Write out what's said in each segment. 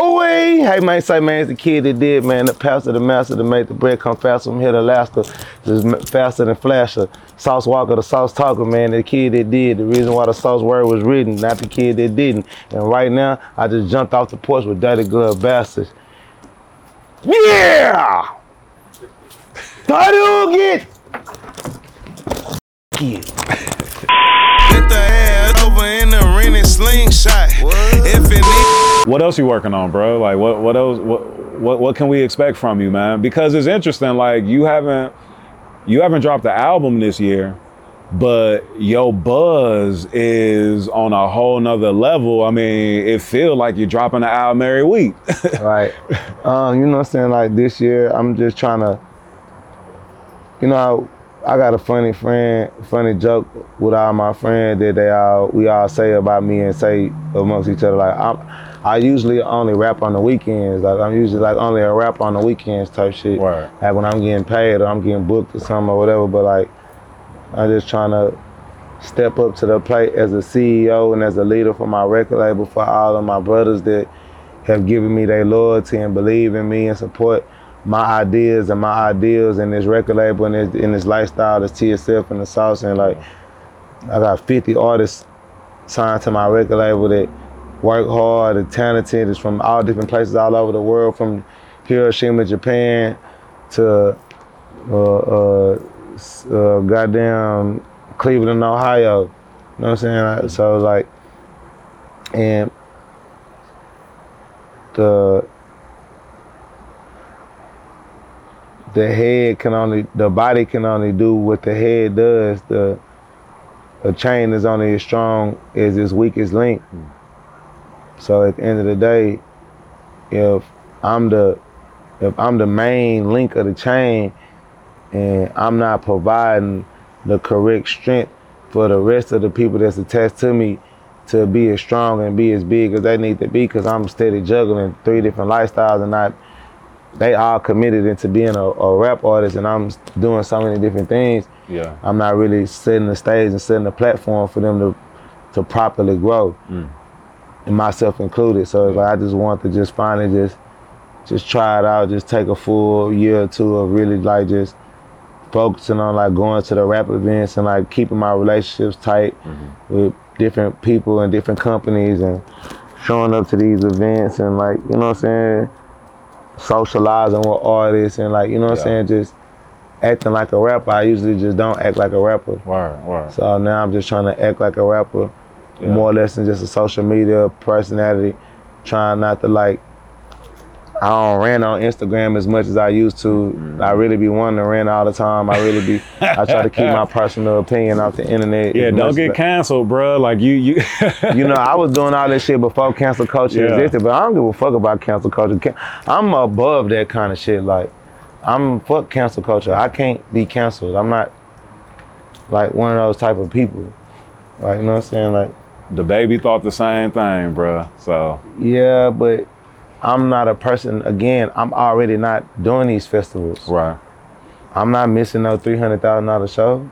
Oh, hey, man, say, man, it's the kid that did, man, the pastor, the master that made the bread come faster from here to Alaska, just faster than Flasher. Sauce Walka, the sauce talker, man, the kid that did, the reason why the sauce word was written, not the kid that didn't. And right now, I just jumped off the porch with Dirty Glove Bastards. Yeah! Hadouken! Yeah. Get the slingshot. If it need What else you working on, bro? Like what what else what what what can we expect from you, man? Because it's interesting like you haven't you haven't dropped the album this year, but your buzz is on a whole nother level. I mean, it feels like you're dropping the album every week. right. Um, you know what I'm saying? Like this year, I'm just trying to, you know, I, I got a funny friend, funny joke with all my friends that they all, we all say about me and say amongst each other. Like, I'm, I usually only rap on the weekends. Like, I'm usually like only a rap on the weekends type shit. Right. Like when I'm getting paid or I'm getting booked or something or whatever. But like, I'm just trying to step up to the plate as a CEO and as a leader for my record label for all of my brothers that have given me their loyalty and believe in me and support my ideas and my ideals and this record label and this, and this lifestyle, this TSF and the sauce. And like, I got 50 artists signed to my record label that work hard and talented. It's from all different places all over the world, from Hiroshima, Japan, to uh, uh, uh, goddamn Cleveland, Ohio. You know what I'm saying? So like, and the the head can only the body can only do what the head does. The a chain is only as strong as its weakest link. So at the end of the day, if I'm the if I'm the main link of the chain and I'm not providing the correct strength for the rest of the people that's attached to me to be as strong and be as big as they need to be because I'm steady juggling three different lifestyles and not they all committed into being a, a rap artist and I'm doing so many different things. yeah. I'm not really setting the stage and setting the platform for them to to properly grow, mm. and myself included. So like I just want to just finally just just try it out, just take a full year or two of really like just focusing on like going to the rap events and like keeping my relationships tight mm-hmm. with different people and different companies and showing up to these events and like you know what I'm saying, socializing with artists and like you know what Yeah. I'm saying, just acting like a rapper. I usually just don't act like a rapper. Word, word. So now I'm just trying to act like a rapper, Yeah. more or less than just a social media personality. Trying not to like, I don't rant on Instagram as much as I used to. Mm-hmm. I really be wanting to rant all the time. I really be, I try to keep my personal opinion off the internet. Yeah, don't get canceled, bro. Like you you you know, I was doing all this shit before cancel culture Yeah. existed, but I don't give a fuck about cancel culture. I'm above that kind of shit. Like, I'm fuck cancel culture. I can't be canceled. I'm not like one of those type of people. Like, you know what I'm saying? Like, the baby thought the same thing, bro. So yeah, but I'm not a person. Again, I'm already not doing these festivals. right. I'm not missing no three hundred thousand dollar show.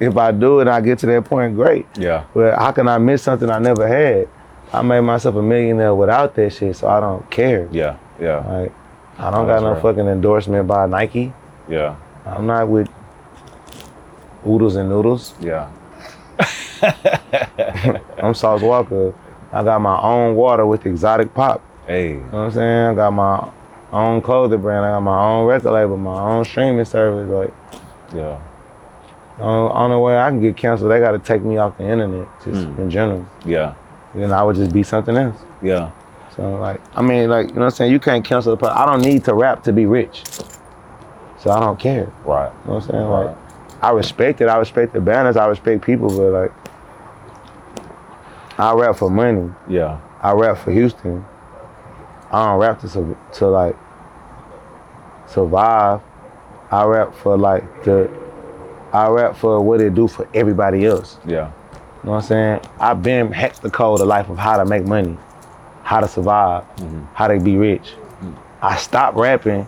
If I do it, and I get to that point, great. Yeah. But how can I miss something I never had? I made myself a millionaire without that shit, so I don't care. Yeah. Yeah. Like, I don't That's got no right. fucking endorsement by Nike. Yeah. I'm not with oodles and noodles. Yeah. I'm Sauce Walka. I got my own water with exotic pop. Hey. You know what I'm saying? I got my own clothing brand. I got my own record label, my own streaming service. Like, Yeah. on only way I can get canceled, they got to take me off the internet, just Mm. in general. Yeah. Then I would just be something else. Yeah. So like, I mean, like, you know what I'm saying? You can't cancel the person. I don't need to rap to be rich. So I don't care. Right. You know what I'm saying? Right. Like, I respect it. I respect the banners. I respect people, but like, I rap for money. Yeah. I rap for Houston. I don't rap to su- to like survive. I rap for like the. I rap for what it do for everybody else. Yeah. You know what I'm saying? I've been hacked the code of life of how to make money, how to survive, mm-hmm. how to be rich. Mm. I stopped rapping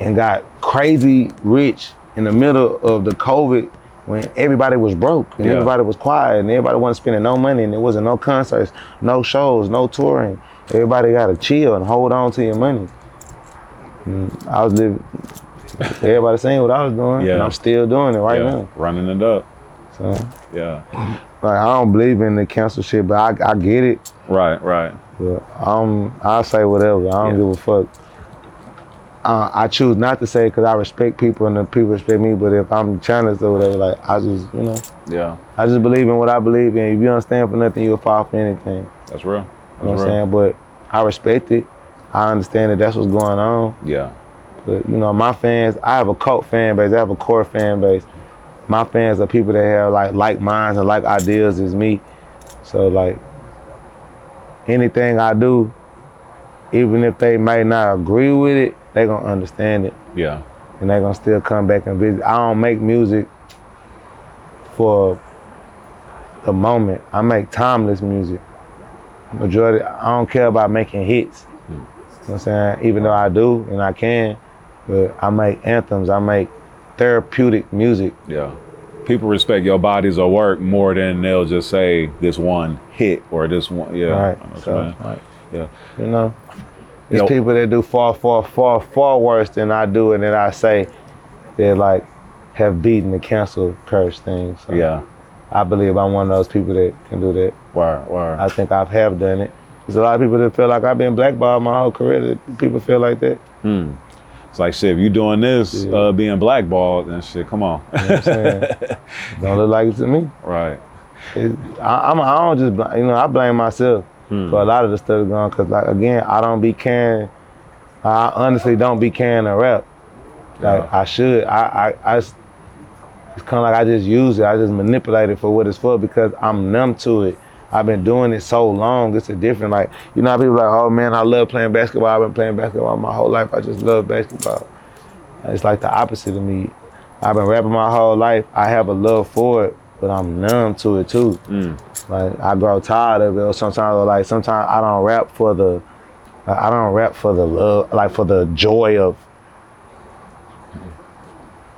and got crazy rich in the middle of the COVID when everybody was broke and Yeah. everybody was quiet and everybody wasn't spending no money and there wasn't no concerts, no shows, no touring. Everybody got to chill and hold on to your money. And I was living. Everybody saying what I was doing, Yeah. and I'm still doing it right yeah. now. Running it up. So, Yeah. like, I don't believe in the cancel shit, but I, I get it. Right. Right. But um, I'll say whatever. I don't Yeah. give a fuck. Uh, I choose not to say because I respect people and the people respect me. But if I'm challenged or whatever, like I just, you know, Yeah. I just believe in what I believe in. If you don't stand for nothing, you'll fall for anything. That's real. You know That's what I'm saying? But I respect it. I understand that that's what's going on. Yeah. But you know, my fans, I have a cult fan base. I have a core fan base. My fans are people that have like like minds and like ideas as me. So like anything I do, even if they may not agree with it, they gonna understand it Yeah. and they gonna still come back and visit. I don't make music for the moment. I make timeless music. Majority, I don't care about making hits. Hmm. You know what I'm saying? Even though I do and I can, but I make anthems. I make therapeutic music. Yeah. People respect your bodies or work more than they'll just say this one hit or this one. Yeah. Right. Know So, you like, Yeah. you know, there's Yo. people that do far, far, far, far worse than I do, and then I say they like have beaten the cancel curse thing. So Yeah. I believe I'm one of those people that can do that. Word. I think I have done it. There's a lot of people that feel like I've been blackballed my whole career. People feel like that. Hmm. It's like shit. If you doing this, Yeah. uh, being blackballed, then shit. Come on. You know what I'm saying? don't look like it to me. right. It, I, I'm, I don't just, bl- you know, I blame myself Hmm. for a lot of the stuff going. Cause like again, I don't be caring. I honestly don't be caring to rap. Like Yeah. I should. I I. it's kind of like I just use it. I just manipulate it for what it's for because I'm numb to it. I've been doing it so long. It's a different like you know how people like, oh man, I love playing basketball. I've been playing basketball my whole life. I just love basketball. It's like the opposite of me. I've been rapping my whole life. I have a love for it, but I'm numb to it too. Mm. Like I grow tired of it. Or sometimes, or like sometimes I don't rap for the, I don't rap for the love, like for the joy of.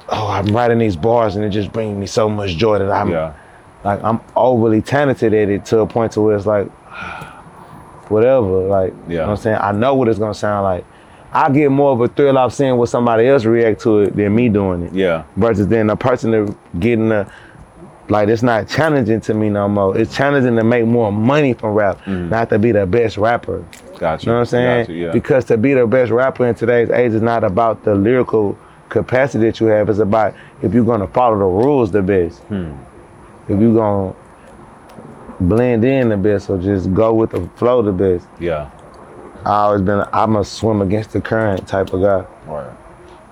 Oh, I'm writing these bars and it just brings me so much joy that I'm Yeah. Like I'm overly talented at it to a point to where it's like whatever. Like you know what I'm saying? I know what it's gonna sound like. I get more of a thrill out seeing what somebody else react to it than me doing it. Yeah. Versus then a person that getting a like it's not challenging to me no more. It's challenging to make more money from rap, not to be the best rapper. Gotcha. You know what I'm saying? Gotcha, yeah. Because to be the best rapper in today's age is not about the lyrical capacity that you have. It's about if you're gonna follow the rules the best. Hmm. If you're gonna blend in the best or just go with the flow the best. yeah. I always been I'm a swim against the current type of guy. Right.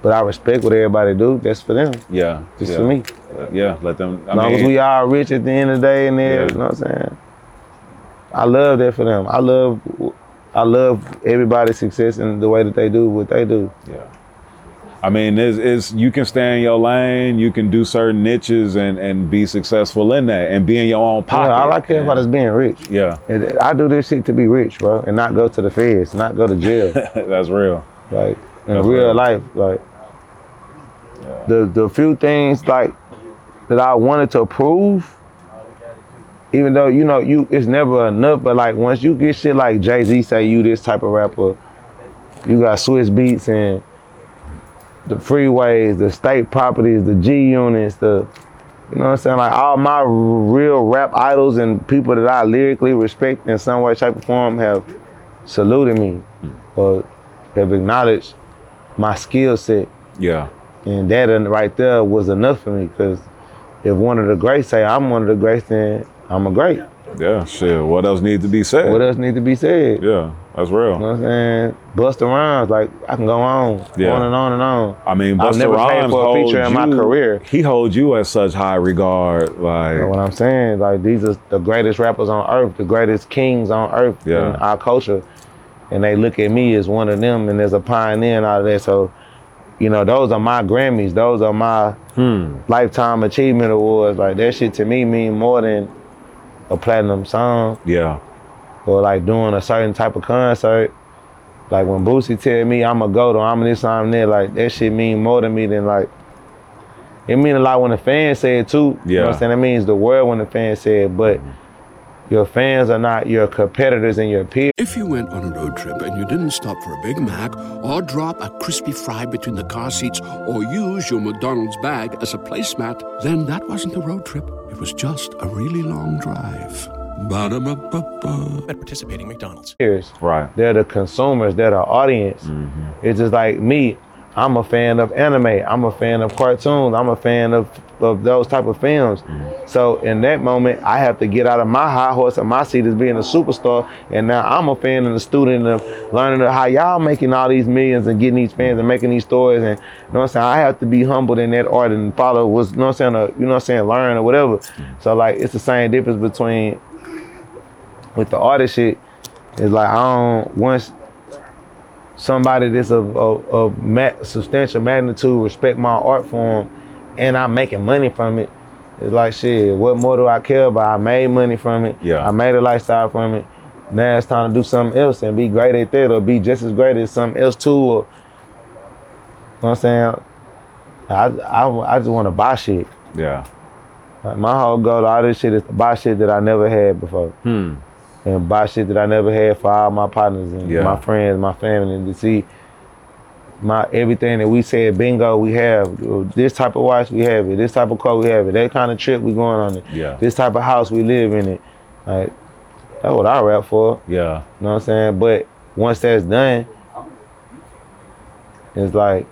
But I respect what everybody do. That's for them. Yeah. Just yeah. for me. Yeah. Let them. I As long mean, as we all rich at the end of the day and there, Yeah. you know what I'm saying? I love that for them. I love I love everybody's success and the way that they do what they do. Yeah. I mean, it's, it's you can stay in your lane, you can do certain niches and, and be successful in that and be in your own pocket. Yeah, all I care about is being rich. Yeah, And I do this shit to be rich, bro, and not go to the feds, not go to jail. that's real. like in That's real real. life, like the the few things like that I wanted to prove, even though you know you it's never enough, but like once you get shit like Jay Z say you this type of rapper, you got Swizz Beatz and the freeways, the state properties, the G units, the you know what I'm saying? Like all my real rap idols and people that I lyrically respect in some way, shape, or form have saluted me hmm. or have acknowledged my skill set. Yeah, And that right there was enough for me because if one of the greats say I'm one of the greats, then I'm a great. Yeah, shit. What else needs to be said? What else needs to be said? Yeah, that's real. You know what I'm saying? Busta Rhymes, like I can go on, Yeah. on and on and on. I mean, I've Busta paid Rhymes for a feature in my career. He holds you at such high regard, like You know what I'm saying? Like these are the greatest rappers on earth, the greatest kings on earth Yeah. in our culture. And they look at me as one of them and as a pioneer and all of that. So, you know, those are my Grammys. Those are my hmm, lifetime achievement awards. Like that shit to me mean more than a platinum song yeah, or like doing a certain type of concert. Like when Boosie tell me I'm a go to, I'm this, I'm there, like that shit mean more to me than like it mean a lot when the fans say it too. You know what Yeah. I'm saying? It means the world when the fans say it, but mm-hmm. Your fans are not your competitors and your peers. If you went on a road trip and you didn't stop for a Big Mac or drop a crispy fry between the car seats or use your McDonald's bag as a placemat, then that wasn't a road trip. It was just a really long drive. Ba-da-ba-ba-ba. At participating McDonald's. right. They're the consumers, they're the audience. Mm-hmm. It's just like me. I'm a fan of anime. I'm a fan of cartoons. I'm a fan of, of those type of films. So in that moment, I have to get out of my high horse and my seat as being a superstar. And now I'm a fan and a student of learning how y'all making all these millions and getting these fans and making these stories. And you know what I'm saying? I have to be humbled in that art and follow what's you know what I'm saying, uh, you know what I'm saying, learn or whatever. So like it's the same difference between with the artist shit. It's like I don't once somebody that's of, of, of substantial magnitude respect my art form and I'm making money from it. It's like shit, what more do I care about? I made money from it. Yeah. I made a lifestyle from it. Now it's time to do something else and be great at that or be just as great as something else too. Or, you know what I'm saying? I, I, I just want to buy shit. Yeah. Like my whole goal to all this shit is to buy shit that I never had before. Hmm. And buy shit that I never had for all my partners and Yeah. my friends, my family, and to see my everything that we said bingo we have. This type of watch we have it. This type of car we have it. That kind of trip we going on it. Yeah. This type of house we live in it. Like that's what I rap for. Yeah. You know what I'm saying? But once that's done, it's like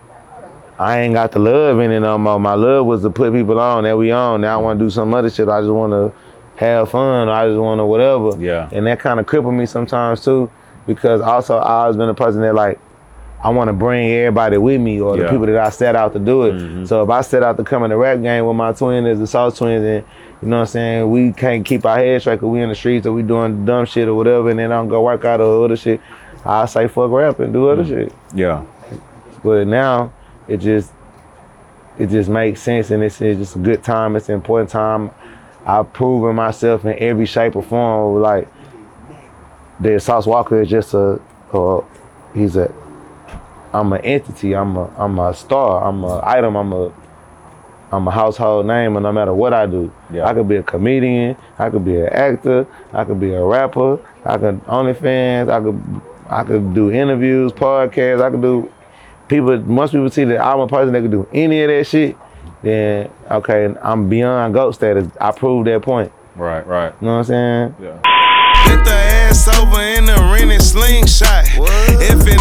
I ain't got the love in it no more. My love was to put people on that we on. Now I want to do some other shit. I just want to have fun. I just want to whatever. Yeah. And that kind of crippled me sometimes too, because also I always been a person that like I want to bring everybody with me or the people that I set out to do it. Mm-hmm. So if I set out to come in the rap game with my twin as the Sauce Twins and you know what I'm saying, we can't keep our heads straight 'cause we in the streets or we doing dumb shit or whatever and then I don't go work out or other shit, I say fuck rap and do other mm. shit. Yeah. But now it just it just makes sense and it's, it's just a good time. It's an important time. I've proven myself in every shape or form. Like the Sauce Walka is just a, a he's a I'm an entity. I'm a I'm a star. I'm a item. I'm a I'm a household name, and no matter what I do, Yeah. I could be a comedian. I could be an actor. I could be a rapper. I could OnlyFans. I could I could do interviews, podcasts. I could do people. Once people see that I'm a person that could do any of that shit, then okay, I'm beyond goat status. I proved that point. Right. Right. You know what I'm saying? Yeah. Get the ass over in the rented slingshot. If it